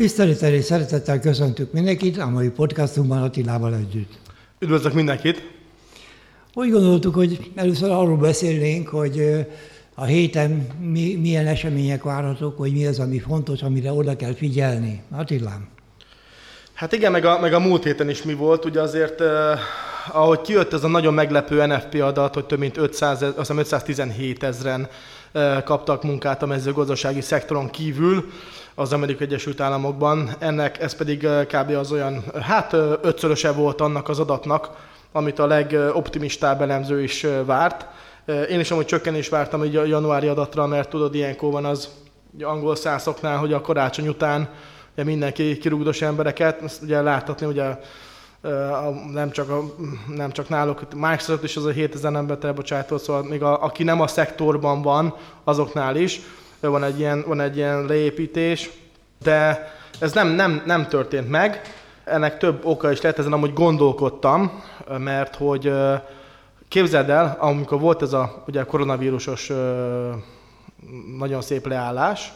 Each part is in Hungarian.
Tisztelettel és szeretettel köszöntük mindenkit a mai podcastunkban Attilával együtt. Üdvözlök mindenkit! Úgy gondoltuk, hogy először arról beszélnénk, hogy a héten mi, milyen események várhatók, hogy mi az, ami fontos, amire oda kell figyelni. Attilám. Hát igen, meg a, meg a múlt héten is mi volt, ugye azért, eh, ahogy kijött ez a nagyon meglepő NFP adat, hogy több mint 500, azt hiszem 517 ezeren eh, kaptak munkát a mezőgazdasági szektoron kívül az Amerikai Egyesült Államokban. Ennek ez pedig kb. az olyan, hát ötszöröse volt annak az adatnak, amit a legoptimistább elemző is várt. Én is amúgy csökkenés vártam egy januári adatra, mert tudod, ilyenkor van az angol szászoknál, hogy a karácsony után ugye mindenki kirúgdos embereket, ezt ugye láthatni, ugye nem csak, a, nem csak náluk, Microsoft is az a 7000 embert elbocsájtott, szóval még a, aki nem a szektorban van, azoknál is van egy ilyen, van egy ilyen leépítés, de ez nem, nem, nem történt meg. Ennek több oka is lehet, ezen amúgy gondolkodtam, mert hogy képzeld el, amikor volt ez a ugye, koronavírusos nagyon szép leállás,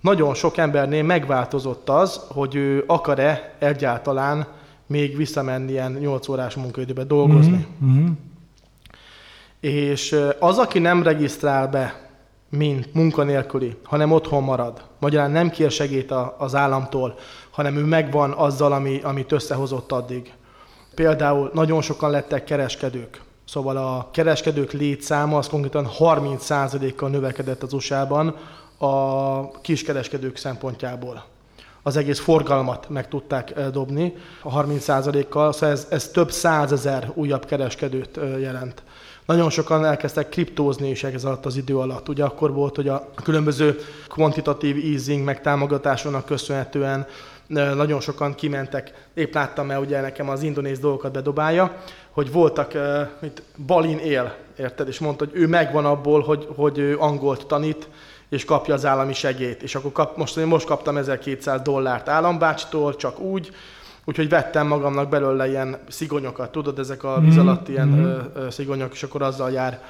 nagyon sok embernél megváltozott az, hogy ő akar-e egyáltalán még visszamenni ilyen 8 órás munkaidőbe dolgozni. Mm-hmm. És az, aki nem regisztrál be, mint munkanélküli, hanem otthon marad, magyarán nem kér segít az államtól, hanem ő megvan azzal, ami, amit összehozott addig. Például nagyon sokan lettek kereskedők. Szóval a kereskedők létszáma az konkrétan 30%-kal növekedett az USA-ban a kiskereskedők szempontjából. Az egész forgalmat meg tudták dobni a 30%-kal, szóval ez, ez több százezer újabb kereskedőt jelent. Nagyon sokan elkezdtek kriptózni is ez alatt az idő alatt. Ugye akkor volt, hogy a különböző kvantitatív easing meg támogatásoknak köszönhetően eh, nagyon sokan kimentek. Épp láttam, mert ugye nekem az indonéz dolgokat bedobálja, hogy voltak, mint Balin él, érted? És mondta, hogy ő megvan abból, hogy, hogy ő angolt tanít, és kapja az állami segét. És akkor kap, most, én most kaptam 1200 dollárt állambácstól, csak úgy, úgyhogy vettem magamnak belőle ilyen szigonyokat, tudod, ezek a víz mhm, alatt ilyen mm-hmm. ö, ö, szigonyok, és akkor azzal jár,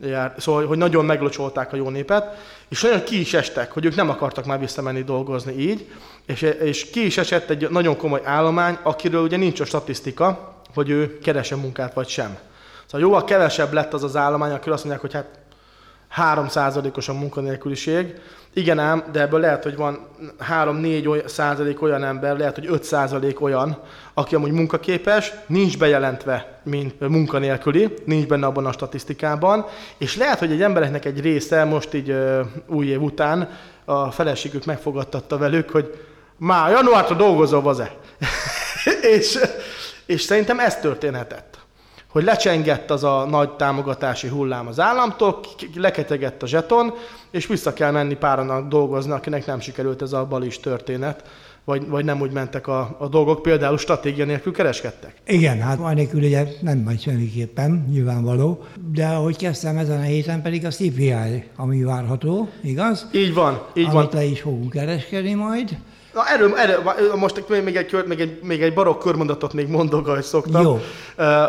jár. Szóval, hogy nagyon meglocsolták a jó népet, és nagyon ki is estek, hogy ők nem akartak már visszamenni dolgozni így, és, és ki is esett egy nagyon komoly állomány, akiről ugye nincs a statisztika, hogy ő keresse munkát vagy sem. Szóval jóval kevesebb lett az az állomány, akiről azt mondják, hogy hát 3%-os a munkanélküliség. Igen ám, de ebből lehet, hogy van 3-4 százalék olyan ember, lehet, hogy 5 százalék olyan, aki amúgy munkaképes, nincs bejelentve, mint munkanélküli, nincs benne abban a statisztikában, és lehet, hogy egy embereknek egy része most így uh, új év után a feleségük megfogadtatta velük, hogy már januárra dolgozol, vaze. és, és szerintem ez történhetett hogy lecsengett az a nagy támogatási hullám az államtól, leketegett a zseton, és vissza kell menni páran dolgozni, akinek nem sikerült ez a balis történet, vagy, vagy nem úgy mentek a, a dolgok, például stratégia nélkül kereskedtek. Igen, hát majd nélkül ugye nem majd semmiképpen, nyilvánvaló, de ahogy kezdtem ezen a héten pedig a CPI, ami várható, igaz? Így van, így Amit van. Le is fogunk kereskedni majd. Na erről, erről most még egy, még, egy, még egy barokk körmondatot még mondok, ahogy szoktam. Jó.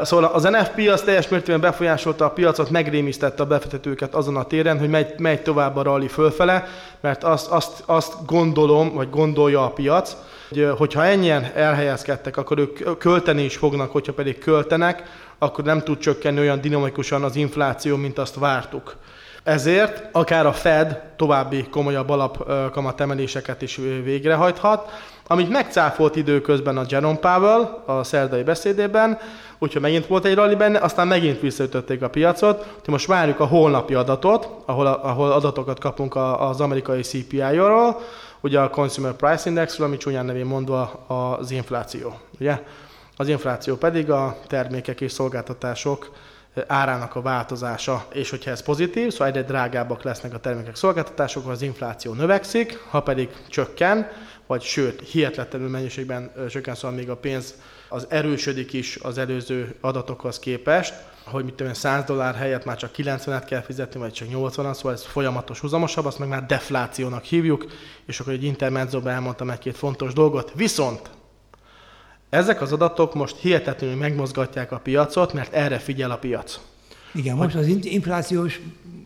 Szóval az NFP az teljes mértékben befolyásolta a piacot, megrémisztette a befektetőket azon a téren, hogy megy, megy tovább a rally fölfele, mert azt, azt, azt gondolom, vagy gondolja a piac, hogy hogyha ennyien elhelyezkedtek, akkor ők költeni is fognak, hogyha pedig költenek, akkor nem tud csökkenni olyan dinamikusan az infláció, mint azt vártuk. Ezért akár a Fed további komolyabb alapkamat emeléseket is végrehajthat, amit megcáfolt időközben a Jerome Powell a szerdai beszédében, úgyhogy megint volt egy rally benne, aztán megint visszaütötték a piacot, úgyhogy most várjuk a holnapi adatot, ahol, ahol adatokat kapunk az amerikai CPI-ról, ugye a Consumer Price Indexről, ami csúnyán nevén mondva az infláció. Ugye? Az infláció pedig a termékek és szolgáltatások árának a változása, és hogyha ez pozitív, szóval egyre drágábbak lesznek a termékek szolgáltatások, az infláció növekszik, ha pedig csökken, vagy sőt, hihetetlenül mennyiségben csökken, szóval még a pénz az erősödik is az előző adatokhoz képest, hogy mit tudom, 100 dollár helyett már csak 90-et kell fizetni, vagy csak 80 szóval ez folyamatos húzamosabb, azt meg már deflációnak hívjuk, és akkor egy intermedzóban elmondtam egy-két fontos dolgot. Viszont ezek az adatok most hihetetlenül megmozgatják a piacot, mert erre figyel a piac. Igen, most az inflációs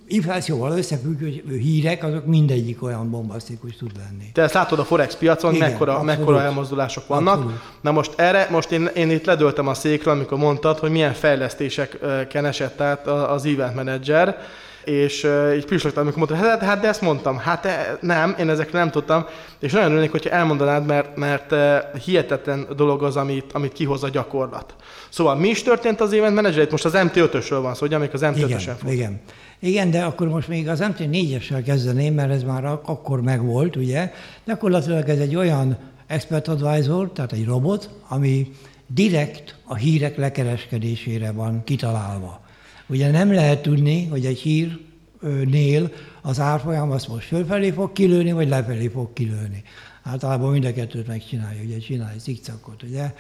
inflációval összefüggő hírek, azok mindegyik olyan bombasztikus tud lenni. Te ezt látod a Forex piacon, Igen, mekkora, abszolút. mekkora elmozdulások vannak. Abszolút. Na most erre, most én, én itt ledöltem a székre, amikor mondtad, hogy milyen fejlesztéseken esett át az event manager, és uh, így pislogtam, amikor mondta, hát, hát de ezt mondtam, hát de, nem, én ezekre nem tudtam, és nagyon örülnék, hogyha elmondanád, mert, mert uh, hihetetlen dolog az, amit, amit kihoz a gyakorlat. Szóval mi is történt az event manager? Itt most az MT5-ösről van szó, ugye, amik az MT5-ösen igen, igen. Igen, de akkor most még az MT4-essel kezdeném, mert ez már akkor megvolt, ugye. Gyakorlatilag ez egy olyan expert advisor, tehát egy robot, ami direkt a hírek lekereskedésére van kitalálva. Ugye nem lehet tudni, hogy egy hírnél az árfolyam azt most fölfelé fog kilőni, vagy lefelé fog kilőni. Általában mind a kettőt megcsinálja, ugye csinálja cikcakot, ugye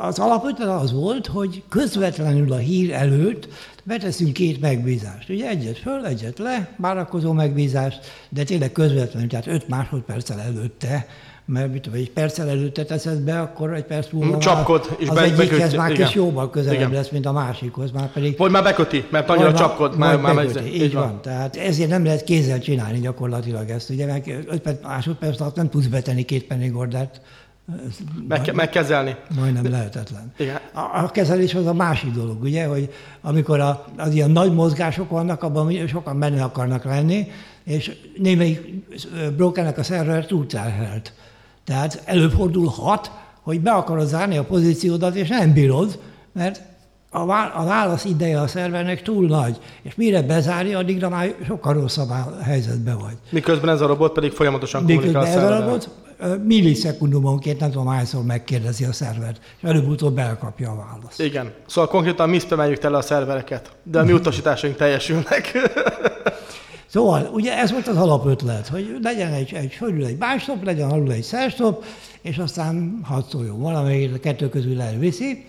az alapötlet az volt, hogy közvetlenül a hír előtt beteszünk két megbízást. Ugye egyet föl, egyet le, várakozó megbízást, de tényleg közvetlenül, tehát öt másodperccel előtte, mert mit tudom, egy perccel előtte teszed be, akkor egy perc múlva csapkod, és az be, egyikhez már kis jóval közelebb igen. lesz, mint a másikhoz. Már pedig, vagy már beköti, mert annyira már, csapkod. Már, már beköti, így, így van. van. Tehát ezért nem lehet kézzel csinálni gyakorlatilag ezt. Ugye, meg 5 másodperc alatt nem tudsz betenni két pennigordát meg, megkezelni. Majdnem lehetetlen. Igen. A, a kezelés az a másik dolog, ugye, hogy amikor a, az ilyen nagy mozgások vannak, abban sokan benne akarnak lenni, és némelyik brokernek a szerver túl terhelt. Tehát előfordulhat, hogy be akarod zárni a pozíciódat, és nem bírod, mert a válasz ideje a szervernek túl nagy, és mire bezárja, addigra már sokkal rosszabb helyzetben vagy. Miközben ez a robot pedig folyamatosan kommunikál a ez a robot millisekundumonként nem tudom hányszor megkérdezi a szervert, és előbb-utóbb elkapja a választ. Igen. Szóval konkrétan mi spammeljük tele a szervereket, de a mi utasításaink teljesülnek. Szóval ugye ez volt az alapötlet, hogy legyen egy, egy fölül egy bástop, legyen alul egy szerstop, és aztán hadd szóljon valamelyik, a kettő közül elviszi.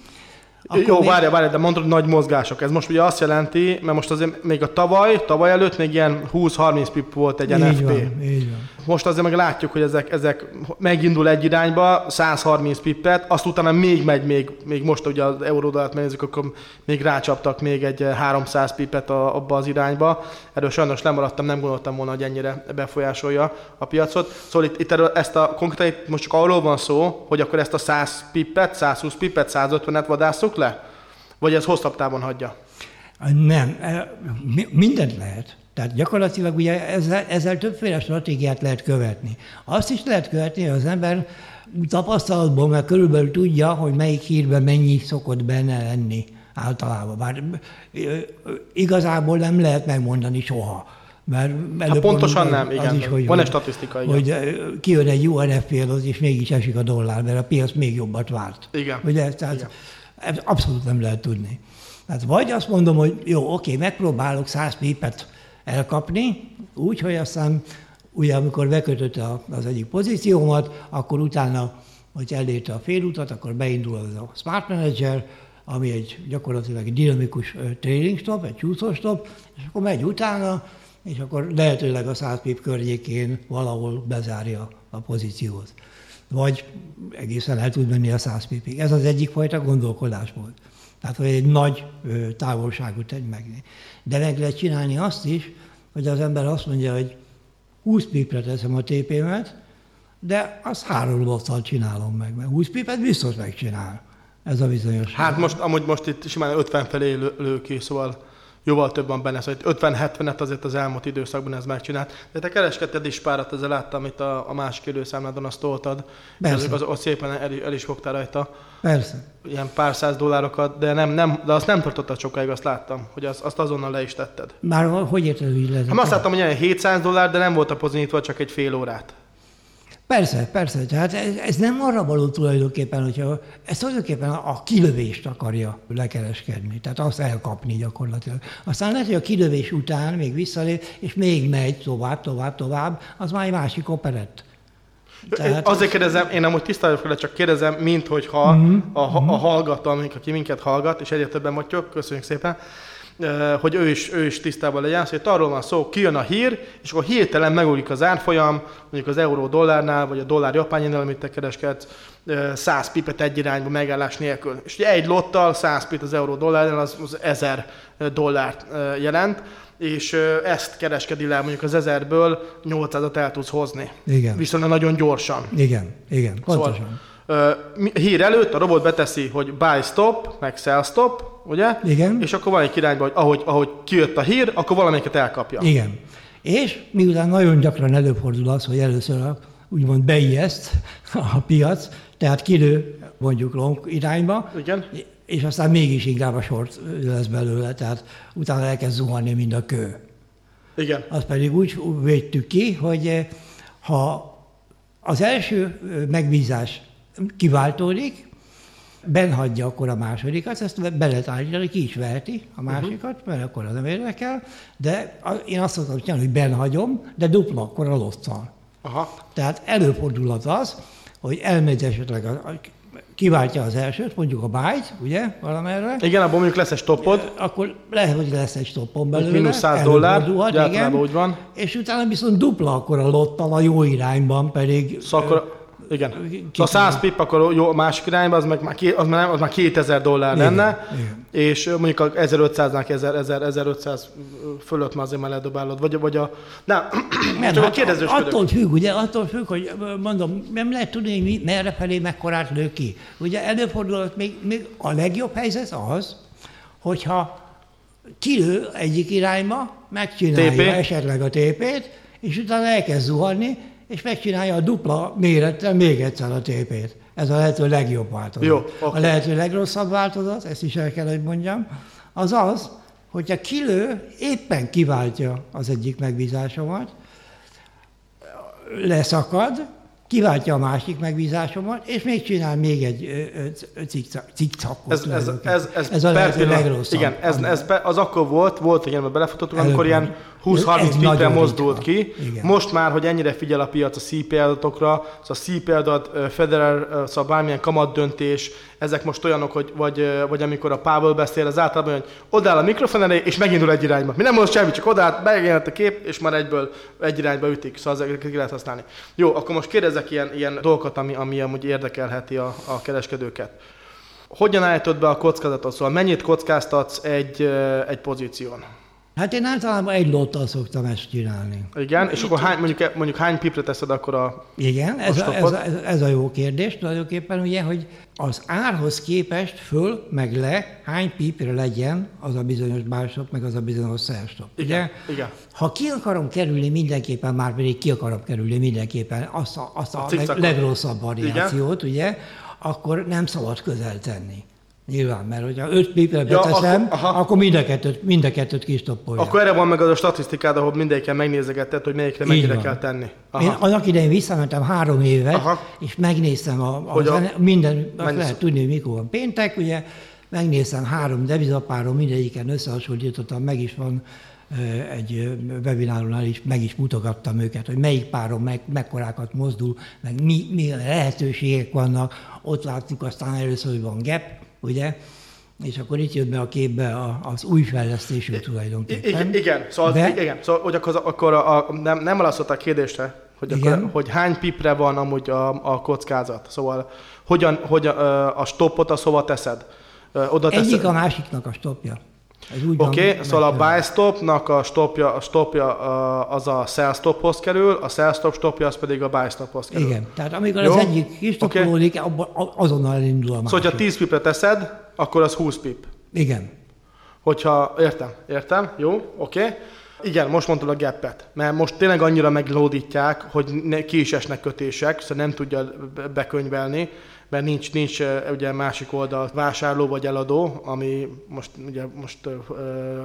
Akkor Jó, még... várja, várja, de mondod nagy mozgások. Ez most ugye azt jelenti, mert most azért még a tavaly, tavaly előtt még ilyen 20-30 pip volt egy így NFP. Van, így van. Most azért meg látjuk, hogy ezek, ezek megindul egy irányba, 130 pippet, azt utána még megy, még, még most ugye az euródalát megnézzük, akkor még rácsaptak még egy 300 pippet a, abba az irányba. Erről sajnos lemaradtam, nem gondoltam volna, hogy ennyire befolyásolja a piacot. Szóval itt, itt erről, ezt a konkrétan most csak arról van szó, hogy akkor ezt a 100 pippet, 120 pippet, 150-et vadásszuk le? Vagy ez hosszabb távon hagyja? Nem, mindent lehet. Tehát gyakorlatilag ugye ezzel, ezzel többféle stratégiát lehet követni. Azt is lehet követni, hogy az ember tapasztalatból mert körülbelül tudja, hogy melyik hírben mennyi szokott benne lenni általában. Bár igazából nem lehet megmondani soha. Mert hát pontosan nem, igen. Is, hogy, Van egy statisztika, igen. Hogy kijön egy jó NFP az, és mégis esik a dollár, mert a piac még jobbat várt. Igen. Ugye, tehát igen. abszolút nem lehet tudni. Tehát vagy azt mondom, hogy jó, oké, megpróbálok 100 pipet elkapni, úgy, hogy aztán ugye amikor bekötötte az egyik pozíciómat, akkor utána, hogy elérte a félutat, akkor beindul az a Smart Manager, ami egy gyakorlatilag egy dinamikus trading stop, egy csúszós stop, és akkor megy utána, és akkor lehetőleg a 100 pip környékén valahol bezárja a pozíciót. Vagy egészen el tud menni a 100 pipig. Ez az egyik fajta gondolkodásmód. Tehát, hogy egy nagy távolságot tegy meg. De meg lehet csinálni azt is, hogy az ember azt mondja, hogy 20 pipre teszem a TP-met, de azt három lottal csinálom meg, mert 20 pipet biztos megcsinál. Ez a bizonyos. Hát most, amúgy most itt simán 50 felé lő, lő ki, szóval jóval több van benne, szóval 50-70-et azért az elmúlt időszakban ez megcsinált. De te kereskedted is párat, ezzel láttam itt a, a másik időszámládon, azt toltad. Persze. Az, az szépen el, el, is fogtál rajta. Persze. Ilyen pár száz dollárokat, de, nem, nem, de azt nem tartottad sokáig, azt láttam, hogy az, azt azonnal le is tetted. Már hogy érted, hogy le? Hát azt láttam, hogy ilyen 700 dollár, de nem volt a pozitívva csak egy fél órát. Persze, persze. Tehát ez, ez nem arra való tulajdonképpen, hogyha ez tulajdonképpen a kilövést akarja lekereskedni, tehát azt elkapni gyakorlatilag. Aztán lehet, hogy a kilövés után még visszalép, és még megy tovább, tovább, tovább, az már egy másik operett. Tehát... Azért kérdezem, én amúgy tiszta vagyok csak kérdezem, mint hogyha uh-huh. a, a, hallgató, aki minket hallgat, és egyre többen vagyok, köszönjük szépen, hogy ő is, ő is tisztában legyen, szóval arról van szó, kijön a hír, és akkor hirtelen megúlik az árfolyam, mondjuk az euró-dollárnál, vagy a dollár-japánjánál, amit te kereskedsz, 100 pipet egy irányba megállás nélkül. És ugye egy lottal 100 pip az euró-dollárnál az, az 1000 dollárt jelent, és ezt kereskedi le, mondjuk az 1000-ből 800-at el tudsz hozni. Igen. Viszont nagyon gyorsan. Igen, igen, pontosan. Szóval, hír előtt a robot beteszi, hogy buy stop, meg sell stop, ugye? Igen. És akkor van egy irányba, hogy ahogy, ahogy kijött a hír, akkor valamelyiket elkapja. Igen. És miután nagyon gyakran előfordul az, hogy először a, úgymond beijeszt a piac, tehát kilő mondjuk long irányba, Igen. és aztán mégis inkább a sort lesz belőle, tehát utána elkezd zuhanni mind a kő. Igen. Azt pedig úgy védtük ki, hogy ha az első megbízás kiváltódik, benhagyja akkor a másodikat, ezt be lehet állítani, ki is veheti a mhm. másikat, mert akkor az nem érdekel, de én azt szoktam csinálni, hogy benhagyom, de dupla akkor a lottal. Aha. Tehát előfordulhat az, hogy elmegy esetleg a, kiváltja az elsőt, mondjuk a byte, ugye, valamerre. Igen, abban mondjuk lesz egy stoppod. Akkor lehet, hogy lesz egy stoppon belőle. Mínusz 100 dollár, igen. úgy van. És utána viszont dupla akkor a lottal a jó irányban pedig. Szóval akkor igen. Ki a 100 pip, akkor jó, másik irányba, az, meg már, az, már, az már 2000 dollár igen, lenne, igen. és mondjuk a 1500-nál 1000, 1000, 1500 fölött már azért már ledobálod, vagy, vagy a... Nem, Mert hát, a attól függ, ugye, attól függ, hogy mondom, nem lehet tudni, hogy merre felé mekkorát lő ki. Ugye előfordulhat még, még a legjobb helyzet az, hogyha kilő egyik irányba, megcsinálja TP. esetleg a tépét, és utána elkezd zuhanni, és megcsinálja a dupla mérettel még egyszer a tépét. Ez a lehető legjobb változat. Jó, okay. A lehető legrosszabb változat, ezt is el kell, hogy mondjam, az az, hogyha kilő éppen kiváltja az egyik megbízásomat, leszakad, kiváltja a másik megbízásomat, és még csinál még egy cikcakot. Ez, ez, ez, ez, ez a lehető legrosszabb. Igen, ez, ez, az akkor volt, volt, hogy ilyenben belefutottunk, amikor ilyen 20-30 pipre mozdult ki. Igen. Most már, hogy ennyire figyel a piac a CP adatokra, szóval a CP adat, Federer, szóval bármilyen kamat döntés, ezek most olyanok, hogy vagy, vagy amikor a Pavel beszél, az általában, hogy odáll a mikrofon elé, és megindul egy irányba. Mi nem mond semmi, csak odáll, megjelent a kép, és már egyből egy irányba ütik, szóval ezeket ki lehet használni. Jó, akkor most kérdezek ilyen, ilyen dolgokat, ami, ami amúgy érdekelheti a, a kereskedőket. Hogyan állítod be a kockázatot? Szóval mennyit kockáztatsz egy, egy pozíción? Hát én általában egy lottal szoktam ezt csinálni. Igen, és akkor hány, mondjuk, mondjuk hány pipre teszed akkor a Igen, ez a, ez, a, ez a jó kérdés tulajdonképpen, ugye, hogy az árhoz képest föl, meg le, hány pipre legyen az a bizonyos bárstop, meg az a bizonyos szerstop. Igen, ugye? igen. Ha ki akarom kerülni mindenképpen, már pedig ki akarom kerülni mindenképpen azt a, azt a, a leg, legrosszabb variációt, igen. ugye, akkor nem szabad közel tenni. Nyilván, mert hogyha öt pipre beteszem, ja, akkor, akkor mind a kettőt, mind a kettőt kistoppolja. Akkor erre van meg az a statisztikád, ahol mindegyikkel megnézegetett, hogy melyikre mennyire kell tenni. Aha. Én annak idején visszamentem három évet, Aha. és megnéztem a, a, a minden, azt lehet tudni, hogy mikor van péntek, ugye, megnéztem három devizapáron, mindegyiken összehasonlítottam, meg is van egy webináronál is meg is mutogattam őket, hogy melyik páron meg, mekkorákat mozdul, meg mi, milyen lehetőségek vannak. Ott látjuk aztán először, hogy van gap, ugye? És akkor itt jött be a képbe az új fejlesztésű tulajdonképpen. Igen, igen. Szóval, De... igen. szóval hogy akkor, akkor a, a, nem, nem válaszolt a kérdésre, hogy, akkor, hogy hány pipre van amúgy a, a kockázat. Szóval hogyan, hogy a, a stoppot a hova teszed? Oda teszed? Egyik a másiknak a stopja. Oké, okay, szóval a buy stopnak a stopja, a stopja az a sell stophoz kerül, a sell stop stopja az pedig a buy stophoz kerül. Igen, tehát amikor Jó? az egyik kistopolódik, okay. azonnal elindul a másik. Szóval, ha 10 pipre teszed, akkor az 20 pip. Igen. Hogyha, értem, értem, jó, oké. Okay. Igen, most mondtad a gapet, mert most tényleg annyira meglódítják, hogy ne, ki is esnek kötések, szóval nem tudja bekönyvelni mert nincs, nincs ugye másik oldal vásárló vagy eladó, ami most ugye most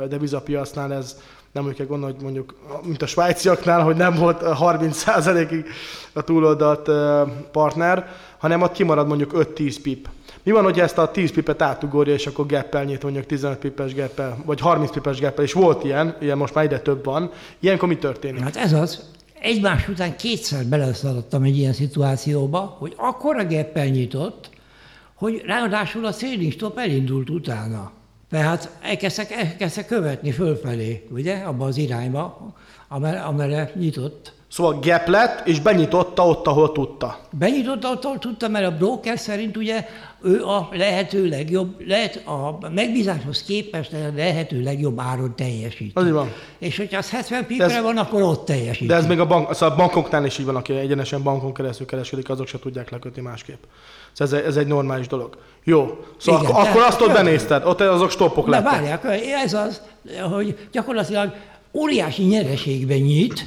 devizapiacnál ez nem úgy kell gondolni, hogy mondjuk, mint a svájciaknál, hogy nem volt 30%-ig a túloldalt partner, hanem ott kimarad mondjuk 5-10 pip. Mi van, hogy ezt a 10 pipet átugorja, és akkor geppel nyit mondjuk 15 pipes geppel, vagy 30 pipes geppel, és volt ilyen, ilyen most már ide több van. Ilyenkor mi történik? Hát ez az, egymás után kétszer beleszaladtam egy ilyen szituációba, hogy akkora geppel nyitott, hogy ráadásul a széling stop elindult utána. Tehát elkezdtek, elkezdtek követni fölfelé, ugye, abba az irányba, amerre, amerre nyitott. Szóval gap lett, és benyitotta ott, ahol tudta. Benyitotta ott, ahol tudta, mert a broker szerint ugye ő a lehető legjobb, lehet a megbízáshoz képest a lehető legjobb áron teljesít. Az így van. És hogyha az 70 pipre ez- van, akkor ott teljesít. De ez még a, bank, szóval a bankoknál is így van, aki egyenesen bankon keresztül kereskedik, azok se tudják lekötni másképp. Szóval ez, ez egy normális dolog. Jó, szóval Igen, akkor, akkor azt ott benézted, ott azok stoppok De lettek. várják, ez az, hogy gyakorlatilag óriási nyereségbe nyit,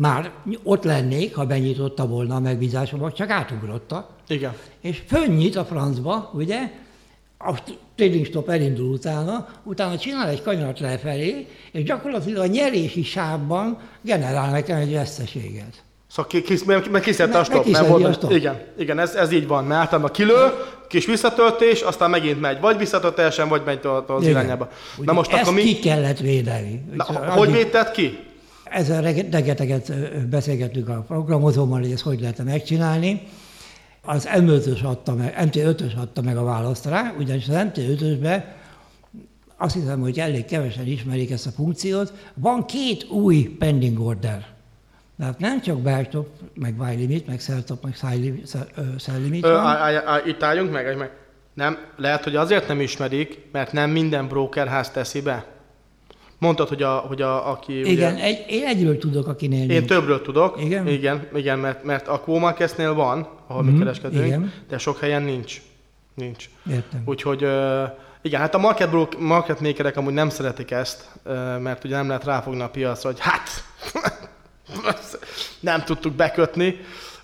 már ott lennék, ha benyitotta volna a megbízásomat, csak átugrotta, Igen. és fönnnyit a francba, ugye, a trading stop elindul utána, utána csinál egy kanyart lefelé, és gyakorlatilag a nyerési sávban generál nekem egy veszteséget. Szóval ki, ki, mert mert kiszedte a stop. megkiszedi volt- a stop. Igen, igen ez, ez így van. Mert általában kilő, kis visszatöltés, aztán megint megy. Vagy visszatölt teljesen, vagy megy az Igen. irányába. Na most ezt akkor mi... ki kellett védeni. Na, hogy addig- védted ki? Ezzel rengeteget beszélgettünk a programozómmal, hogy ezt hogy lehetne megcsinálni. Az M5-ös adta meg, MT5-ös adta meg a választ rá, ugyanis az MT5-ösben azt hiszem, hogy elég kevesen ismerik ezt a funkciót. Van két új pending order. Tehát nem csak buy stop, meg buy limit, meg sell meg sell limit, ö, van. á, á, á, itt álljunk meg, meg. Nem, lehet, hogy azért nem ismerik, mert nem minden brokerház teszi be. Mondtad, hogy, a, hogy a, aki... Igen, ugye, egy, én egyről tudok, akinél én nincs. többről tudok. Igen? Igen, igen mert, mert a Quomarketnél van, ahol mi Mhm, kereskedünk, igen. de sok helyen nincs. Nincs. Értem. Úgyhogy igen, hát a market, broke- market makerek amúgy nem szeretik ezt, mert ugye nem lehet ráfogni a piacra, hogy hát nem tudtuk bekötni.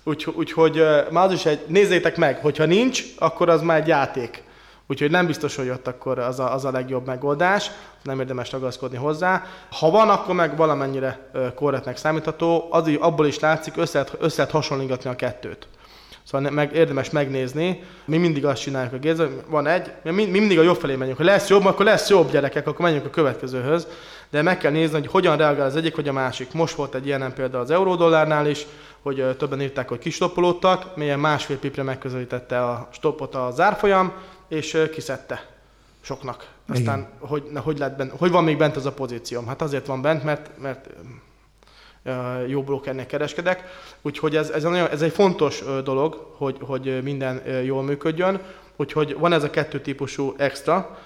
Úgyhogy, úgyhogy ö, már az is egy, nézzétek meg, hogyha nincs, akkor az már egy játék. Úgyhogy nem biztos, hogy ott akkor az a, az a legjobb megoldás, nem érdemes ragaszkodni hozzá. Ha van, akkor meg valamennyire korrektnek számítható, az, abból is látszik, össze lehet, össze lehet hasonlítani a kettőt. Szóval meg, érdemes megnézni. Mi mindig azt csináljuk a hogy van egy, mi, mi mindig a jobb felé megyünk. Ha lesz jobb, akkor lesz jobb gyerekek, akkor menjünk a következőhöz. De meg kell nézni, hogy hogyan reagál az egyik vagy a másik. Most volt egy ilyen például az euródollárnál is, hogy többen írták, hogy kistoppolódtak, mélyen másfél pipre megközelítette a stoppot a zárfolyam, és kiszedte soknak. Aztán hogy, na, hogy, lett bent, hogy van még bent az a pozícióm? Hát azért van bent, mert, mert jó brokernek kereskedek. Úgyhogy ez, ez, egy nagyon, ez egy fontos dolog, hogy, hogy minden jól működjön. Úgyhogy van ez a kettő típusú extra.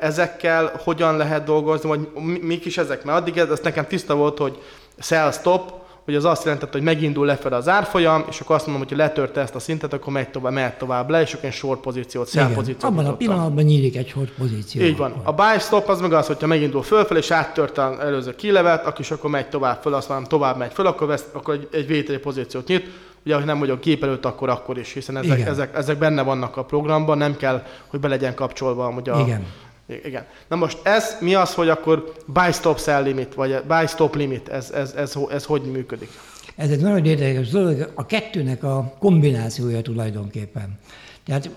Ezekkel hogyan lehet dolgozni, vagy mi- mik is ezek? Mert addig ez, ez nekem tiszta volt, hogy sell stop, hogy az azt jelentette, hogy megindul lefelé az árfolyam, és akkor azt mondom, hogy ha letörte ezt a szintet, akkor megy tovább, mehet tovább le, és akkor én short pozíciót, sell pozíciót Abban a nyitottam. pillanatban nyílik egy short pozíció. Így van. akkor. A buy stop az meg az, hogyha megindul fölfelé, és áttört az előző kilevet, akkor is akkor megy tovább föl, azt mondom, tovább megy föl, akkor, vesz, akkor egy, egy vételi pozíciót nyit. Ugye, hogy nem vagyok gép előtt, akkor akkor is, hiszen ezek, Igen. ezek, ezek, benne vannak a programban, nem kell, hogy be legyen kapcsolva amúgy a, Igen. Igen. Na most ez mi az, hogy akkor buy stop sell limit, vagy buy stop limit, ez, ez, ez, ez, ez hogy működik? Ez egy nagyon érdekes dolog, a kettőnek a kombinációja tulajdonképpen. Tehát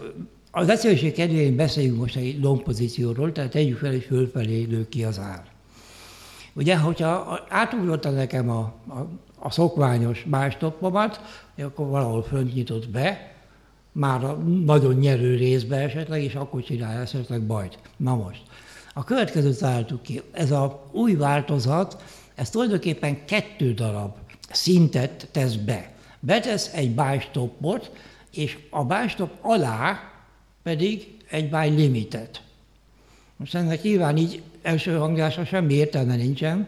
az egyszerűség kedvéért beszéljünk most egy long pozícióról, tehát tegyük fel, hogy fölfelé lő ki az ár. Ugye, hogyha átugrotta nekem a, a, a szokványos mástoppomat, akkor valahol fönt nyitott be, már a nagyon nyerő részbe esetleg, és akkor csinálja esetleg bajt. Na most, a következőt találtuk ki. Ez a új változat, ez tulajdonképpen kettő darab szintet tesz be. Betesz egy buy stopot, és a buy stop alá pedig egy buy limitet. Most ennek nyilván így első hangzása semmi értelme nincsen.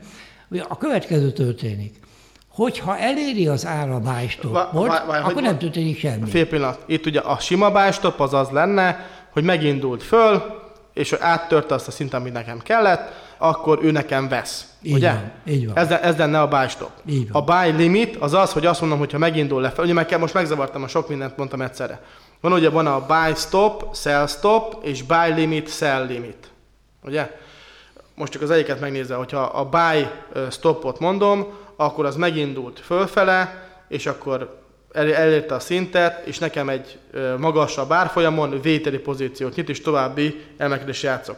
A következő történik. Hogyha eléri az ára buy Vá- stopot, vá- vá- akkor nem történik semmi. Fél pillanat. Itt ugye a sima buy stop az az lenne, hogy megindult föl, és hogy áttörte azt a szintet, amit nekem kellett, akkor ő nekem vesz. Így ugye? van, így van. Ez, ez lenne a buy stop. Így A van. buy limit az az, hogy azt mondom, hogy ha megindul lefelé, ugye meg kell, most megzavartam, a sok mindent mondtam egyszerre. Van ugye van a buy stop, sell stop, és buy limit, sell limit. Ugye? Most csak az egyiket megnézve, hogyha a buy stopot mondom, akkor az megindult fölfele, és akkor el- elérte a szintet, és nekem egy magasabb árfolyamon vételi pozíciót nyit, és további emelkedés játszok.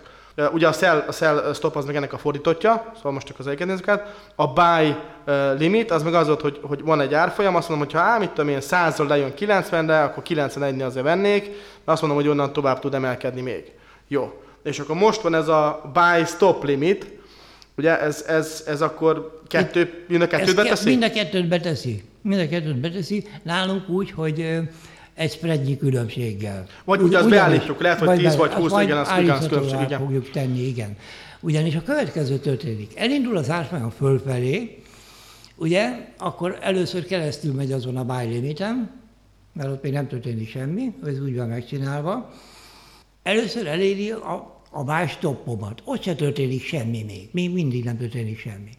Ugye a sell, a sell stop az meg ennek a fordítottja, szóval most csak az egyiket. A buy limit az meg az volt, hogy, hogy van egy árfolyam, azt mondom, hogy ha á, mit tudom én, 100-ról lejön 90-re, akkor 91-nél azért vennék, de azt mondom, hogy onnan tovább tud emelkedni még. Jó. és akkor most van ez a buy stop limit, ugye ez, ez, ez akkor kettő, mind a kettőt beteszi? Mind a kettőt beteszi. Mind a kettőt beteszi. Nálunk úgy, hogy egy spreadnyi különbséggel. Vagy ugye azt beállítjuk, lehet, hogy 10 vagy 20, igen, az igaz különbség, igen. fogjuk tenni, igen. Ugyanis a következő történik. Elindul az árfolyam fölfelé, ugye, akkor először keresztül megy azon a buy limiten, mert ott még nem történik semmi, ez úgy van megcsinálva. Először eléri a, a buy stoppomat. Ott se történik semmi még. Még mindig nem történik semmi.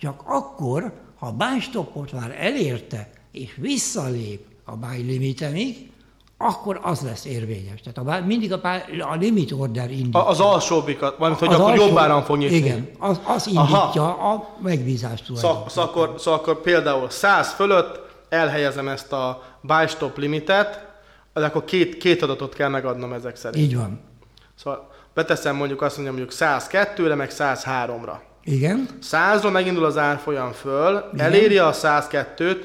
Csak akkor, ha a buy stoppot már elérte, és visszalép a buy limitemig, akkor az lesz érvényes. Tehát a, bár, mindig a, bár, a limit order indítja. Az alsóbbikat, vagy hogy az akkor alsó, jobb áron fog nyitni. Igen, az, az indítja Aha. a megbízást Szóval, szóval, akkor, szóval akkor például 100 fölött elhelyezem ezt a buy stop limitet, akkor két, két adatot kell megadnom ezek szerint. Így van. Szóval beteszem mondjuk azt mondjam, mondjuk 102-re, meg 103-ra. Igen. 100-ról megindul az árfolyam föl, Igen. eléri a 102-t,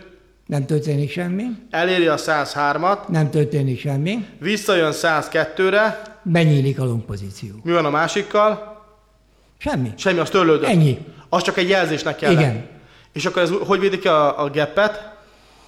nem történik semmi. Eléri a 103-at. Nem történik semmi. Visszajön 102-re. Benyílik a long pozíció. Mi van a másikkal? Semmi. Semmi, az törlődött. Ennyi. Az csak egy jelzésnek kell. Igen. És akkor ez hogy védi ki a, a gapet?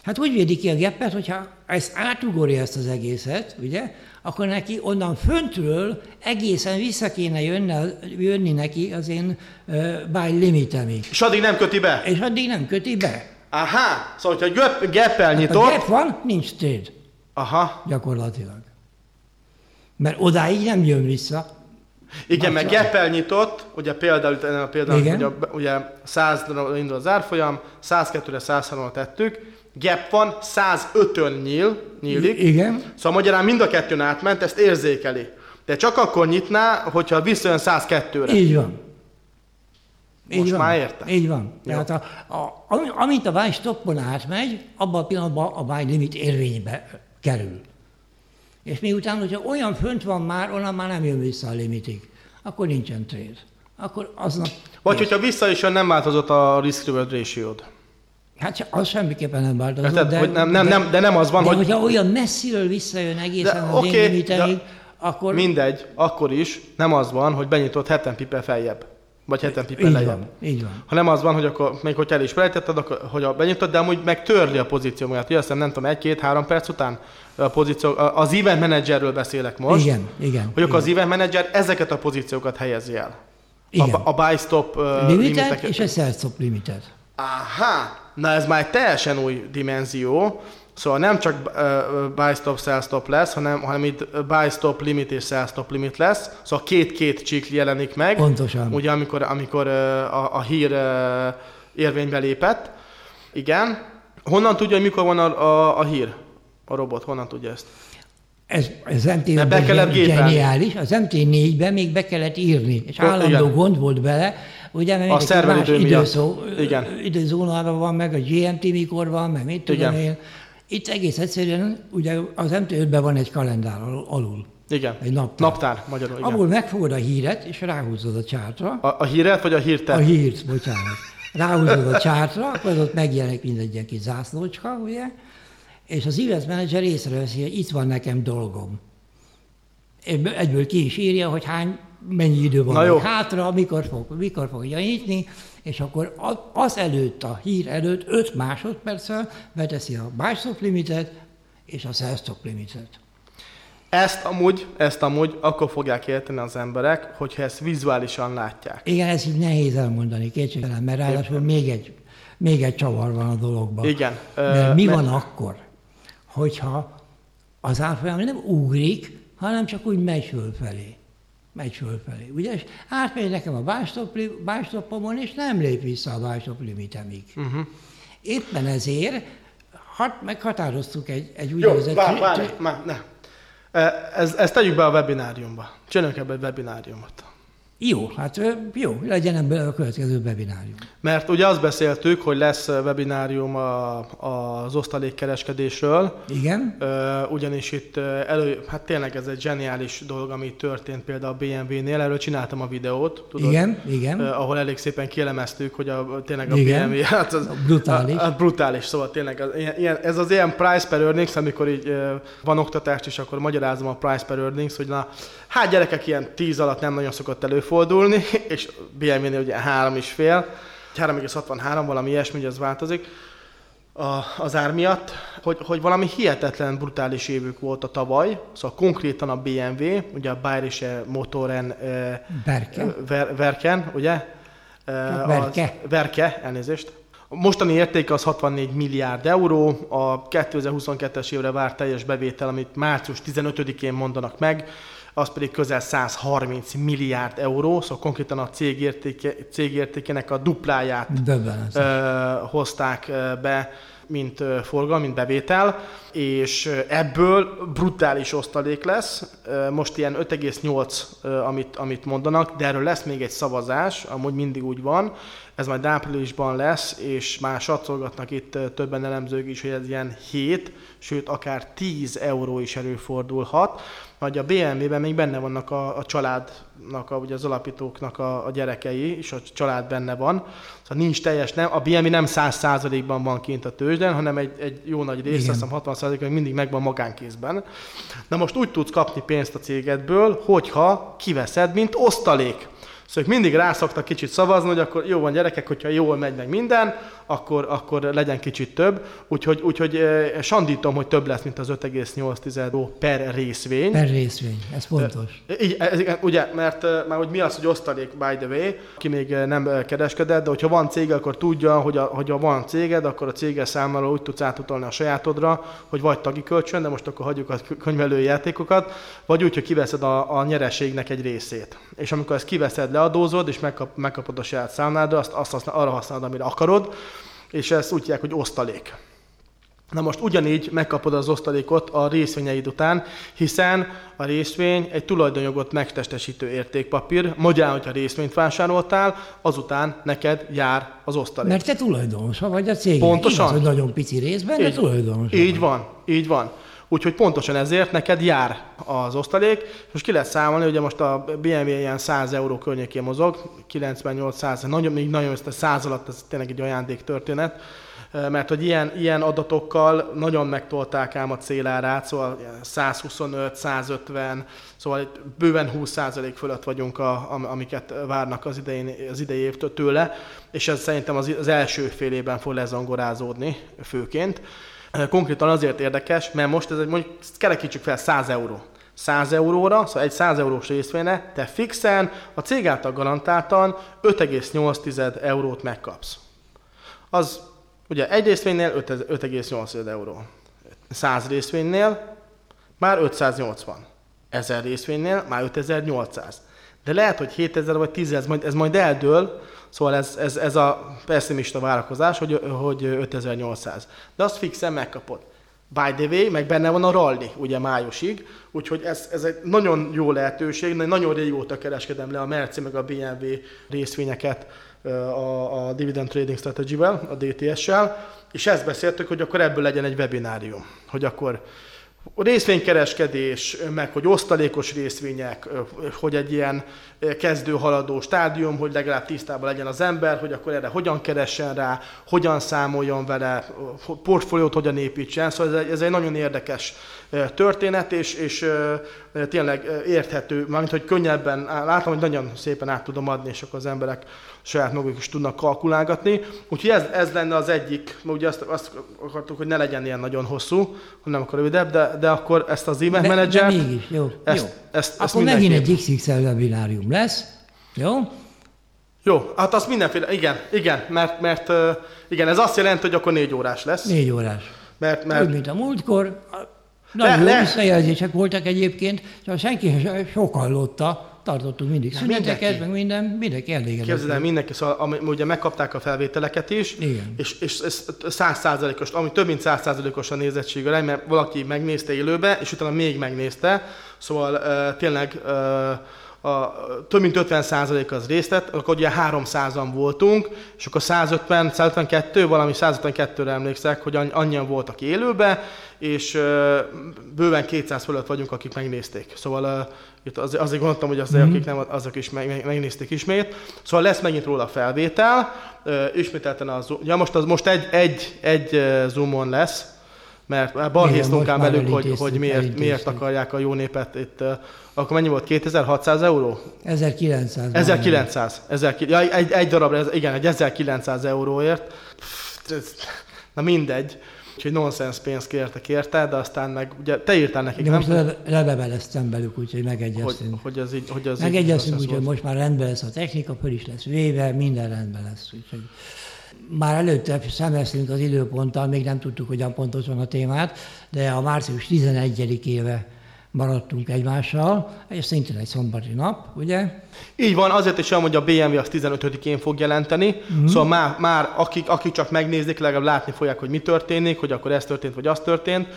Hát úgy védi ki a gapet, hogyha ezt átugorja ezt az egészet, ugye, akkor neki onnan föntről egészen vissza kéne jönni, jönni neki az én uh, buy limitemig. És addig nem köti be? És addig nem köti be. Aha, szóval hogyha gap, gap nyitott... Ha gap van, nincs trade. Aha. Gyakorlatilag. Mert odáig nem jön vissza. Igen, mert gap nyitott, ugye például, a például ugye, ugye 100 indul az árfolyam, 102-re 103-ra tettük, gap van, 105-ön nyíl, nyílik. Igen. Szóval magyarán mind a kettőn átment, ezt érzékeli. De csak akkor nyitná, hogyha visszajön 102-re. Így van. Most így van, már értem. Így van. Jó. Tehát a, a, amint a buy stoppon átmegy, abban a pillanatban a buy limit érvénybe kerül. És miután, hogyha olyan fönt van már, onnan már nem jön vissza a limitig, akkor nincsen trade. Akkor aznap... Vagy hogyha vissza is jön, nem változott a risk reward ratio -d. Hát az semmiképpen nem változott. Tehát, de, hogy nem, nem, nem, de nem az van, de hogy... hogyha olyan messziről visszajön egészen de, az okay, én limiteig, akkor... Mindegy, akkor is nem az van, hogy benyitott heten pipe feljebb. Vagy heten pipen így Van, így van. Ha nem az van, hogy akkor még hogyha el is felejtetted, akkor, hogy a benyitod, de amúgy meg törli a pozícióját. Ugye azt nem tudom, egy-két-három perc után a pozíció, az event managerről beszélek most. Igen, igen. Hogy akkor az event manager ezeket a pozíciókat helyezi el. Igen. A, a buy stop uh, limited és a sell stop limited. Aha, na ez már egy teljesen új dimenzió. Szóval nem csak buy stop, sell stop lesz, hanem, hanem itt buy stop limit és sell stop limit lesz. Szóval két-két csík jelenik meg. Pontosan. Ugye amikor, amikor a, a hír érvénybe lépett. Igen. Honnan tudja, hogy mikor van a, a, a hír? A robot, honnan tudja ezt? Ez, az mt be kellett geniális. Az MT4-ben még be kellett írni, és állandó igen. gond volt bele, ugye, mert a szerveridő időszó, igen. időzónában van, meg a GMT mikor van, meg mit tudom én. Itt egész egyszerűen, ugye az MT5-ben van egy kalendár alul. Igen, egy naptár. naptár magyarul, igen. Abból megfogod a híret, és ráhúzod a csártra. A, a híret, vagy a hírtet? A hírt, bocsánat. Ráhúzod a csártra, akkor ott megjelenik mindegy kis zászlócska, ugye? És az event manager észreveszi, hogy itt van nekem dolgom. Egyből ki is írja, hogy hány, mennyi idő van jó. hátra, mikor fog, mikor fogja nyitni, és akkor az előtt, a hír előtt 5 másodperccel beteszi a buy stop limitet és a sell stop limitet. Ezt amúgy, ezt amúgy akkor fogják érteni az emberek, hogyha ezt vizuálisan látják. Igen, ez így nehéz elmondani, kétségtelen, mert ráadásul még egy, még egy csavar van a dologban. Igen. Mert mi mert... van akkor, hogyha az árfolyam nem ugrik, hanem csak úgy megy fölfelé megy fölfelé. Ugye, és átmegy nekem a bástopomon, és nem lép vissza a bástop limitemig. Uh-huh. Éppen ezért hat, meghatároztuk egy, egy úgynevezett... Jó, várj, várj, már, ne. Ez, ezt tegyük be a webináriumba. Csináljunk ebbe egy webináriumot. Jó, hát jó, legyen ebből a következő webinárium. Mert ugye azt beszéltük, hogy lesz webinárium a, az osztalékkereskedésről. Igen. Ugyanis itt elő, hát tényleg ez egy zseniális dolog, ami történt például a BMW-nél, erről csináltam a videót. Tudod, igen, igen. Ahol elég szépen kielemeztük, hogy a, tényleg a igen. BMW, hát az, brutális. A, a, brutális, szóval tényleg az, ilyen, ez az ilyen price per earnings, amikor így van oktatást is, akkor magyarázom a price per earnings, hogy na, hát gyerekek ilyen 10 alatt nem nagyon szokott előfordulni, és BMW-nél ugye 3 is fél, 3,63, valami ilyesmi, az változik a, az ár miatt, hogy, hogy valami hihetetlen brutális évük volt a tavaly, szóval konkrétan a BMW, ugye a Bayerische Motoren Verken, ver, Verken ugye? Verke. Az, Verke, elnézést. A mostani értéke az 64 milliárd euró, a 2022-es évre várt teljes bevétel, amit március 15-én mondanak meg, az pedig közel 130 milliárd euró, szóval konkrétan a cég, értéke, cég értékének a dupláját ö, hozták be, mint forgalom, mint bevétel, és ebből brutális osztalék lesz. Most ilyen 5,8, amit, amit mondanak, de erről lesz még egy szavazás, amúgy mindig úgy van, ez majd áprilisban lesz, és már satszolgatnak itt többen elemzők is, hogy ez ilyen 7, sőt akár 10 euró is előfordulhat. Majd a BMW-ben még benne vannak a, a családnak, a, ugye az alapítóknak a, a gyerekei, és a család benne van. Szóval nincs teljes, nem, a BMW nem 100%-ban van kint a tőzsden, hanem egy, egy jó nagy rész, azt hiszem 60 még mindig megvan magánkézben. Na most úgy tudsz kapni pénzt a cégedből, hogyha kiveszed, mint osztalék. Szóval mindig rászoktak kicsit szavazni, hogy akkor jó van gyerekek, hogyha jól megy meg minden, akkor, akkor legyen kicsit több. Úgyhogy, úgyhogy sandítom, hogy több lesz, mint az 5,8 per részvény. Per részvény, ez fontos. Így, ez, ugye, mert már hogy mi az, hogy osztalék, by the way, ki még nem kereskedett, de hogyha van cég, akkor tudja, hogy a, hogyha van céged, akkor a céges számára úgy tudsz átutalni a sajátodra, hogy vagy tagi kölcsön, de most akkor hagyjuk a könyvelői játékokat, vagy úgy, hogy kiveszed a, a nyereségnek egy részét. És amikor ezt kiveszed, leadózod, és megkap, megkapod a saját számládra, azt, azt használ, arra használod, amire akarod, és ezt úgy hívják, hogy osztalék. Na most ugyanígy megkapod az osztalékot a részvényeid után, hiszen a részvény egy tulajdonjogot megtestesítő értékpapír. Magyarán, hogyha részvényt vásároltál, azután neked jár az osztalék. Mert te tulajdonosa vagy a cég. Pontosan. Igaz, hogy nagyon pici részben, de tulajdonosa Így vagy. van, így van. Úgyhogy pontosan ezért neked jár az osztalék. Most ki lehet számolni, ugye most a BMW ilyen 100 euró környékén mozog, 98-100, nagyon, még nagyon ezt a 100 alatt, ez tényleg egy ajándék történet, mert hogy ilyen, ilyen adatokkal nagyon megtolták ám a célárát, szóval 125, 150, szóval bőven 20% fölött vagyunk, a, amiket várnak az, idején, az idei évtől tőle, és ez szerintem az, az első fél évben fog lezongorázódni főként. Konkrétan azért érdekes, mert most ez egy, mondjuk kerekítsük fel 100 euró. 100 euróra, szóval egy 100 eurós részvényre, te fixen, a cég által garantáltan 5,8 eurót megkapsz. Az ugye egy részvénynél 5,8 euró. 100 részvénynél már 580. 1000 részvénynél már 5800. De lehet, hogy 7000 vagy 10 ez majd, ez majd eldől, Szóval ez, ez, ez a pessimista várakozás, hogy, hogy 5800. De azt fixen megkapod. By the way, meg benne van a rally, ugye májusig, úgyhogy ez, ez egy nagyon jó lehetőség, nagyon régóta kereskedem le a Merci meg a BMW részvényeket a, a Dividend Trading Strategy-vel, a DTS-sel, és ezt beszéltük, hogy akkor ebből legyen egy webinárium, hogy akkor részvénykereskedés, meg hogy osztalékos részvények, hogy egy ilyen kezdő haladó stádium, hogy legalább tisztában legyen az ember, hogy akkor erre hogyan keressen rá, hogyan számoljon vele, portfóliót hogyan építsen. Szóval ez egy, ez egy nagyon érdekes történet, és, és tényleg érthető, mármint hogy könnyebben, látom, hogy nagyon szépen át tudom adni, és akkor az emberek saját maguk is tudnak kalkulálgatni. Úgyhogy ez, ez lenne az egyik, ugye azt, azt akartuk, hogy ne legyen ilyen nagyon hosszú, hanem akkor rövidebb, de, de akkor ezt az e-mail menedzser. De mégis, jó. Ezt, jó. Ezt, akkor ezt megint egy XXL webinárium lesz, jó? Jó, hát az mindenféle, igen, igen, mert, mert igen, ez azt jelenti, hogy akkor négy órás lesz. Négy órás. Mert, mert... Úgy, mint a múltkor. Nagyon le, jó visszajelzések voltak egyébként, csak senki sok hallotta, tartottunk mindig szüneteket, meg minden, mindenki elégedett. Képzeld el, mindenki, szóval ami, ugye megkapták a felvételeket is, Igen. és, és ez százszázalékos, ami több mint százszázalékos a nézettség mert valaki megnézte élőbe, és utána még megnézte, szóval uh, tényleg uh, a, több mint 50% az részt vett, akkor ugye 300-an voltunk, és akkor 150, 152, valami 152-re emlékszek, hogy annyian voltak élőbe, és bőven 200 fölött vagyunk, akik megnézték. Szóval itt az, azért gondoltam, hogy azért, mm. akik nem, azok is meg, megnézték ismét. Szóval lesz megint róla felvétel, ismételten az, ja most, az most egy, egy, egy zoomon lesz, mert balhéztunk ám velük, hogy, hogy miért, miért akarják a jó népet itt. Akkor mennyi volt? 2600 euró? 1900. 1900. 1900 ja, egy, egy darabra, igen, egy 1900 euróért. Na mindegy. Úgyhogy nonsens pénzt kértek érte, de aztán meg, ugye te írtál nekik, de nem? most lebeveleztem velük, úgyhogy megegyeztünk. Hogy, hogy az így, hogy az megegyeztünk, úgyhogy most már rendben lesz a technika, föl is lesz véve, minden rendben lesz. Úgyhogy már előtte szemeztünk az időponttal, még nem tudtuk hogyan pontosan a témát, de a március 11-éve maradtunk egymással, és szintén egy szombati nap, ugye? Így van, azért is olyan, hogy a BMW az 15-én fog jelenteni, mm-hmm. szóval már, már akik, akik csak megnézik, legalább látni fogják, hogy mi történik, hogy akkor ez történt, vagy az történt,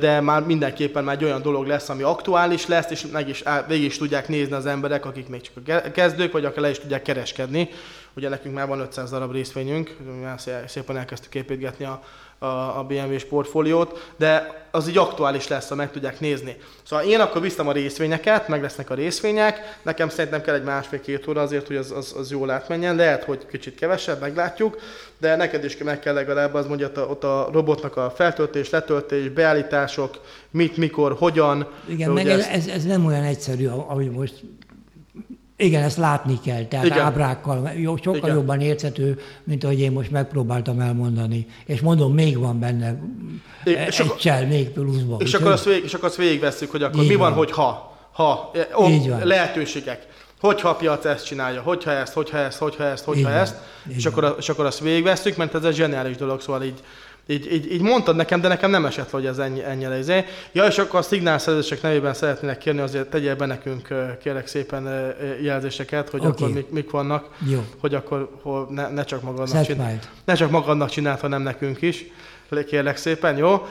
de már mindenképpen már egy olyan dolog lesz, ami aktuális lesz, és meg is, végig is tudják nézni az emberek, akik még csak a kezdők, vagy akár le is tudják kereskedni. Ugye nekünk már van 500 darab részvényünk, már szépen elkezdtük építgetni a, a, a BMW-s portfóliót, de az így aktuális lesz, ha meg tudják nézni. Szóval én akkor viszem a részvényeket, meg lesznek a részvények, nekem szerintem kell egy másfél-két óra azért, hogy az, az, az jól átmenjen, lehet, hogy kicsit kevesebb, meglátjuk, de neked is meg kell legalább az mondja, ott a robotnak a feltöltés, letöltés, beállítások, mit, mikor, hogyan. Igen, meg ez, ez, ez nem olyan egyszerű, ahogy most igen, ezt látni kell, tehát Igen. ábrákkal, jó, sokkal Igen. jobban érthető, mint ahogy én most megpróbáltam elmondani. És mondom, még van benne Igen. egy csel, még pluszban. És, akkor azt, végig, és akkor azt végigvesszük, hogy akkor Így mi van, van, hogy ha, ha, ó, Így van. lehetőségek. Hogyha a piac ezt csinálja, hogyha ezt, hogyha ezt, hogyha ezt, hogyha ezt, és akkor, és akkor azt végigvesszük, mert ez egy zseniális dolog, szóval így így, így, így mondtad nekem, de nekem nem esett, hogy ez ennyi, ennyire izé. Ja, és akkor a szignálszerzések nevében szeretnének kérni, azért tegyél be nekünk, kérek szépen jelzéseket, hogy okay. akkor mik, mik vannak, Jó. hogy akkor hol ne, ne, csak magadnak csináld, ne csak magadnak csinált, hanem nekünk is. Kérlek szépen, jó?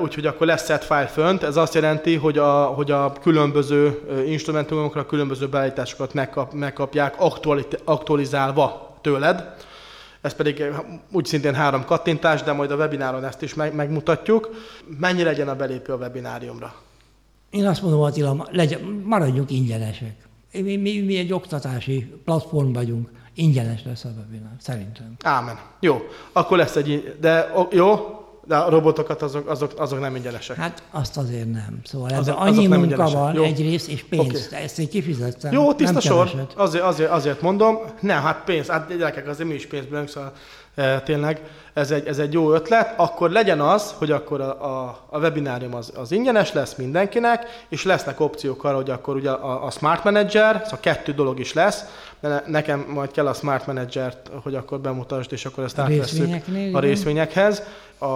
Úgyhogy akkor lesz set file fönt. Ez azt jelenti, hogy a, hogy a különböző instrumentumokra különböző beállításokat megkap, megkapják aktualizálva tőled ez pedig úgy szintén három kattintás, de majd a webináron ezt is meg, megmutatjuk. Mennyi legyen a belépő a webináriumra? Én azt mondom, Attila, legyen, maradjunk ingyenesek. Mi, mi, mi egy oktatási platform vagyunk, ingyenes lesz a webinár, szerintem. Ámen. Jó, akkor lesz egy, de jó, de a robotokat azok, azok, azok nem ingyenesek. Hát azt azért nem. Szóval ez azok, annyi azok munka van, Jó. egyrészt, és pénz. Okay. Ezt én kifizettem. Jó, tiszta sor. Azért, azért, azért mondom. Nem, hát pénz. Hát gyerekek, azért mi is pénzből, szóval e, tényleg ez egy, ez egy jó ötlet, akkor legyen az, hogy akkor a, a, a webinárium az, az ingyenes lesz mindenkinek, és lesznek opciók arra, hogy akkor ugye a, a Smart Manager, szóval kettő dolog is lesz, de nekem majd kell a Smart Manager-t, hogy akkor bemutasd, és akkor ezt átvesszük a részvényekhez. A,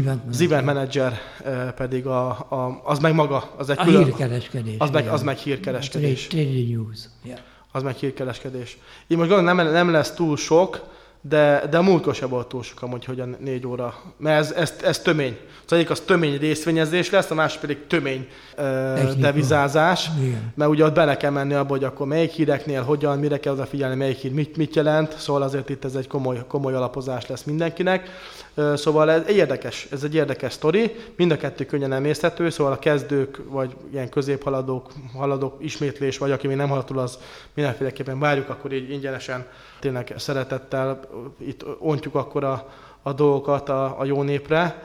event az Event Manager eh, pedig a, a, az meg maga, az egy a külön, hírkereskedés. Az meg, az meg hírkereskedés. Trading news. Yeah. Az meg hírkereskedés. Így most gondolom nem, nem lesz túl sok, de, de a múltkor sem volt túl sok amúgy, hogy a négy óra, mert ez, ez, ez tömény. Az egyik az tömény részvényezés lesz, a másik pedig tömény uh, devizázás, Igen. mert ugye ott bele kell menni abba, hogy akkor melyik híreknél, hogyan, mire kell odafigyelni, melyik hír mit, mit jelent, szóval azért itt ez egy komoly, komoly alapozás lesz mindenkinek. Uh, szóval ez érdekes, ez egy érdekes sztori, mind a kettő könnyen emészthető, szóval a kezdők, vagy ilyen középhaladók, haladók, ismétlés, vagy aki még nem haladt az mindenféleképpen várjuk, akkor így ingyenesen tényleg szeretettel itt ontjuk akkor a, a dolgokat a, a jó népre.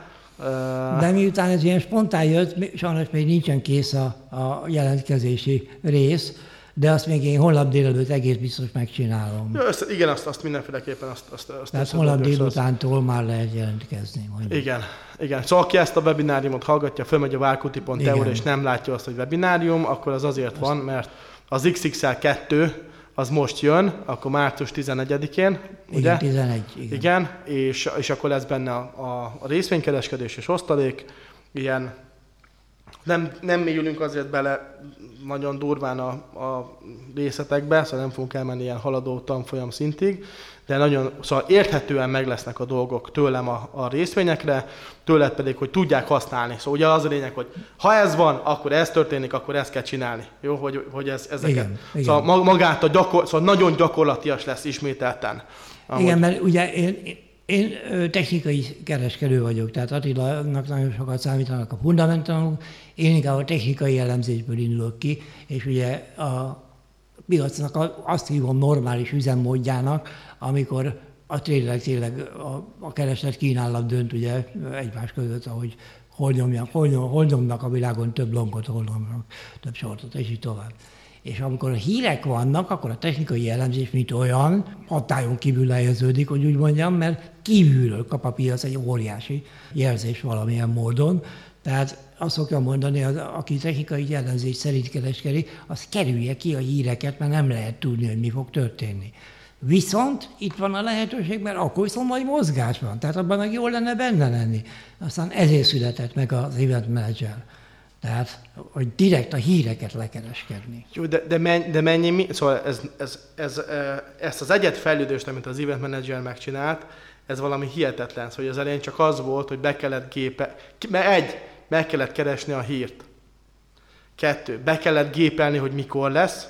De miután ez ilyen spontán jött, sajnos még nincsen kész a, a jelentkezési rész, de azt még én holnap délelőtt egész biztos megcsinálom. Ja, ezt, igen, azt, azt mindenféleképpen azt, azt, azt Tehát holnap délutántól már lehet jelentkezni. Mondjuk. Igen, igen. Szóval aki ezt a webináriumot hallgatja, fölmegy a várkuti.eu és nem látja azt, hogy webinárium, akkor az azért azt... van, mert az XXL 2 az most jön, akkor március 11-én, ugye? Igen, 11, igen. igen és, és akkor lesz benne a, a, részvénykereskedés és osztalék, ilyen nem, nem mélyülünk azért bele nagyon durván a, a részletekbe, szóval nem fogunk elmenni ilyen haladó tanfolyam szintig, de nagyon, szóval érthetően meg lesznek a dolgok tőlem a, a részvényekre, tőled pedig, hogy tudják használni. Szóval ugye az a lényeg, hogy ha ez van, akkor ez történik, akkor ezt kell csinálni. Jó, hogy, hogy ez, ezeket. Igen, szóval igen. magát a gyakor, szóval nagyon gyakorlatias lesz ismételten. Ahogy... Igen, mert ugye én, én technikai kereskedő vagyok, tehát Attilának nagyon sokat számítanak a fundamentumok, én inkább a technikai elemzésből indulok ki, és ugye a piacnak azt hívom normális üzemmódjának, amikor a tényleg, tényleg a, a kereslet kínálat dönt ugye egymás között, ahogy hol, nyomják, hol, nyom, hol nyomnak a világon több lonkot, hol nyomnak több sortot, és így tovább. És amikor a hírek vannak, akkor a technikai elemzés, mint olyan, hatályon kívül helyeződik, hogy úgy mondjam, mert kívülről kap a piac egy óriási jelzés valamilyen módon. Tehát azt szokja mondani, az, aki technikai jellemzés szerint kereskedik, az kerülje ki a híreket, mert nem lehet tudni, hogy mi fog történni. Viszont itt van a lehetőség, mert akkor viszont majd mozgás van, tehát abban meg jól lenne benne lenni. Aztán ezért született meg az event manager. Tehát, hogy direkt a híreket lekereskedni. Jó, de, de, mennyi, de mennyi, mi, szóval ez, ez, ez, ezt az egyet fejlődést, amit az event manager megcsinált, ez valami hihetetlen. Szóval az elején csak az volt, hogy be kellett gépe, mert egy, meg kellett keresni a hírt. Kettő, be kellett gépelni, hogy mikor lesz.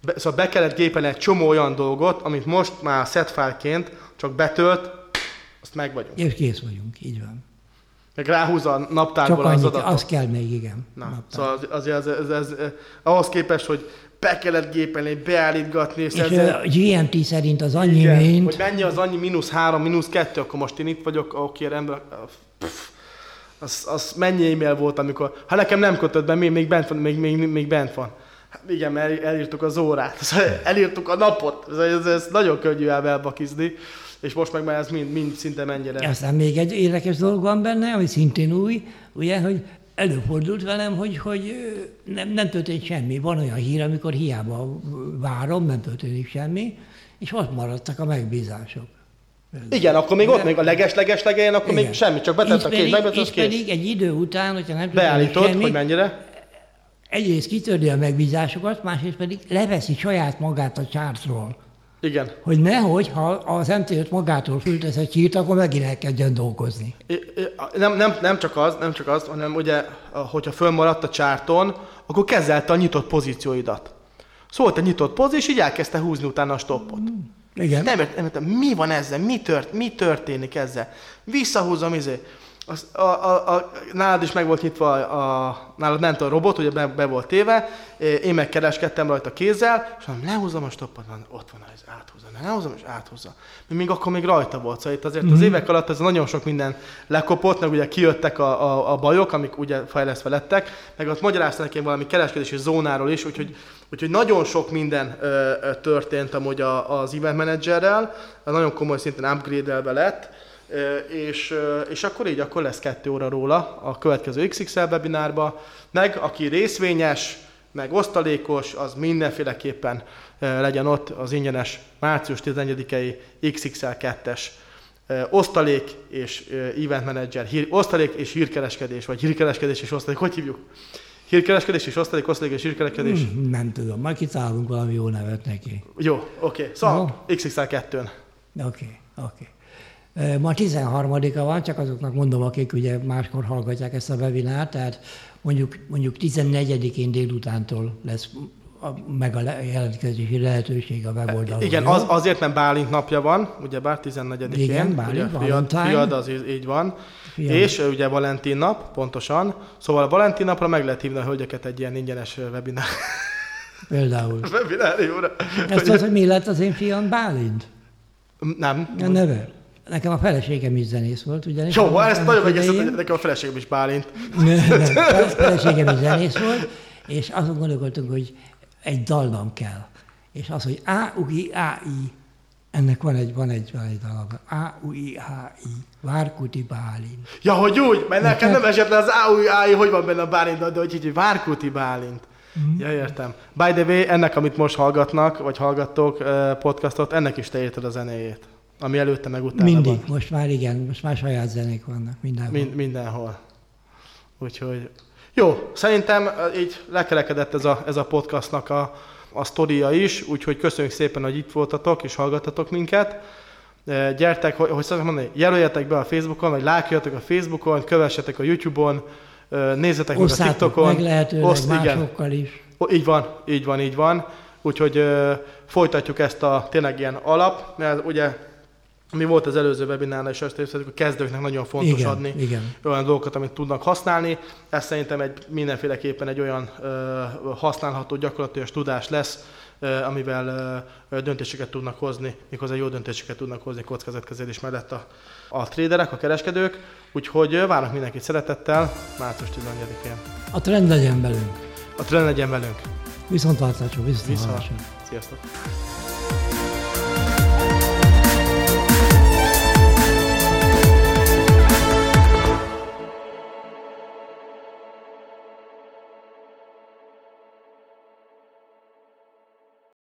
Be, szóval be kellett gépelni egy csomó olyan dolgot, amit most már setfile csak betölt, azt meg vagyunk. És kész vagyunk, így van. Meg ráhúz a naptárból Csak annyit, az adatot. az kell még, igen. Na, naptár. szóval az, az, az, az, az, ahhoz képest, hogy be kellett gépelni, beállítgatni. És, és a GMT szerint az annyi, igen, mint... Hogy mennyi az annyi, mínusz három, mínusz kettő, akkor most én itt vagyok, oké, rendben, pff, az, az mennyi e-mail volt, amikor, ha nekem nem kötött be, még, még, bent van, még, még, még bent van. Hát igen, mert elírtuk az órát, elírtuk a napot, ez, ez nagyon könnyű elbakizni, és most meg már ez mind, mind szinte mennyire. Aztán még egy érdekes dolog van benne, ami szintén új, ugye, hogy előfordult velem, hogy, hogy nem, nem történt semmi. Van olyan hír, amikor hiába várom, nem történik semmi, és ott maradtak a megbízások. Igen, akkor még ott még a leges-leges legeljen, akkor Igen. még semmi, csak betett a két megbet, az kész. pedig egy idő után, hogyha nem Beállítod, semmi, hogy mennyire? Egyrészt kitördi a megbízásokat, másrészt pedig leveszi saját magát a csártról. Igen. Hogy nehogy, ha az MT5 magától fültesz egy hírt, akkor megint elkezdjen dolgozni. Nem, nem, nem, csak az, nem csak az, hanem ugye, hogyha fölmaradt a csárton, akkor kezelte a nyitott pozícióidat. Szólt egy nyitott pozíció, és így elkezdte húzni utána a stoppot. Mm. Igen. Nem értem, nem mi van ezzel, mi, tört, mi történik ezzel. Visszahúzom, izé. Az, a, a, a, nálad is meg volt nyitva, a, a, nálad ment a robot, ugye be, be volt téve, én megkereskedtem rajta kézzel, és mondom, lehúzom a stoppot, van, ott van, ez áthúzza, lehúzom, és áthúzza. Még akkor még rajta volt, szóval itt azért mm-hmm. az mhm. évek alatt ez nagyon sok minden lekopott, meg ugye kijöttek a, a, a bajok, amik ugye fejlesztve lettek, meg ott magyarázta nekem valami kereskedési zónáról is, úgyhogy Úgyhogy nagyon sok minden ö, ö, történt amúgy a, az event managerrel, nagyon komoly szinten upgrade-elve lett, ö, és, ö, és akkor így akkor lesz kettő óra róla a következő XXL webinárba, meg aki részvényes, meg osztalékos, az mindenféleképpen ö, legyen ott az ingyenes március 11-i XXL 2-es osztalék és event manager, hír, osztalék és hírkereskedés, vagy hírkereskedés és osztalék, hogy hívjuk? Hírkereskedés és osztalék, osztalék és hírkereskedés? Hmm, nem tudom, majd kitalálunk valami jó nevet neki. Jó, oké. Okay. Szóval XXL2-n. Oké, oké. Ma 13-a van, csak azoknak mondom, akik ugye máskor hallgatják ezt a webinárt, tehát mondjuk, mondjuk 14-én délutántól lesz a, meg a jelentkezési lehetőség a weboldalon. Igen, az, azért, mert Bálint napja van, ugye bár 14-én. Igen, Bálint, ugye, fiad, fiad, az így van. Fiam. És ugye Valentin nap, pontosan. Szóval a Valentin napra meg lehet hívni a hölgyeket egy ilyen ingyenes webinár. Például. Webinárióra. Ezt az, hogy mi lett az én fiam Bálint? Nem. A neve? Nekem a feleségem is zenész volt, ugye? Jó, ezt nagyon megeszed, hogy nekem a feleségem is Bálint. Nem, nem, a feleségem is zenész volt, és azon gondolkodtunk, hogy egy dallam kell. És az, hogy A, U, I, A, I, ennek van egy, van egy, van egy dallam. A, U, I, H, I, Várkuti Bálint. Ja, hogy úgy, mert nekem nem esett le az A, U, I, A, I, hogy van benne a Bálint, de hogy így Várkuti Bálint. Mm. Ja, értem. By the way, ennek, amit most hallgatnak, vagy hallgattok podcastot, ennek is te érted a zenéjét. Ami előtte meg utána Mindig, van. most már igen, most már saját zenék vannak mindenhol. Min- mindenhol. Úgyhogy jó, szerintem így lekerekedett ez a, ez a podcastnak a, a sztoria is, úgyhogy köszönjük szépen, hogy itt voltatok és hallgattatok minket. Gyertek, hogy szoktam mondani, jelöljetek be a Facebookon, vagy lájkoljatok a Facebookon, kövessetek a YouTube-on, nézzetek meg a TikTokon. meg lehetőleg Oszt, másokkal igen. is. Így van, így van, így van. Úgyhogy ö, folytatjuk ezt a tényleg ilyen alap, mert ugye mi volt az előző webinárnál, és azt hogy a kezdőknek nagyon fontos igen, adni igen. olyan dolgokat, amit tudnak használni. Ez szerintem egy, mindenféleképpen egy olyan ö, használható gyakorlatilag tudás lesz, ö, amivel ö, döntéseket tudnak hozni, méghozzá jó döntéseket tudnak hozni kockázatkezelés mellett a, a traderek, a kereskedők. Úgyhogy várnak mindenkit szeretettel március 14-én. A trend legyen velünk. A trend legyen velünk. Viszontlátásra, viszontlátásra. Viszont. Sziasztok!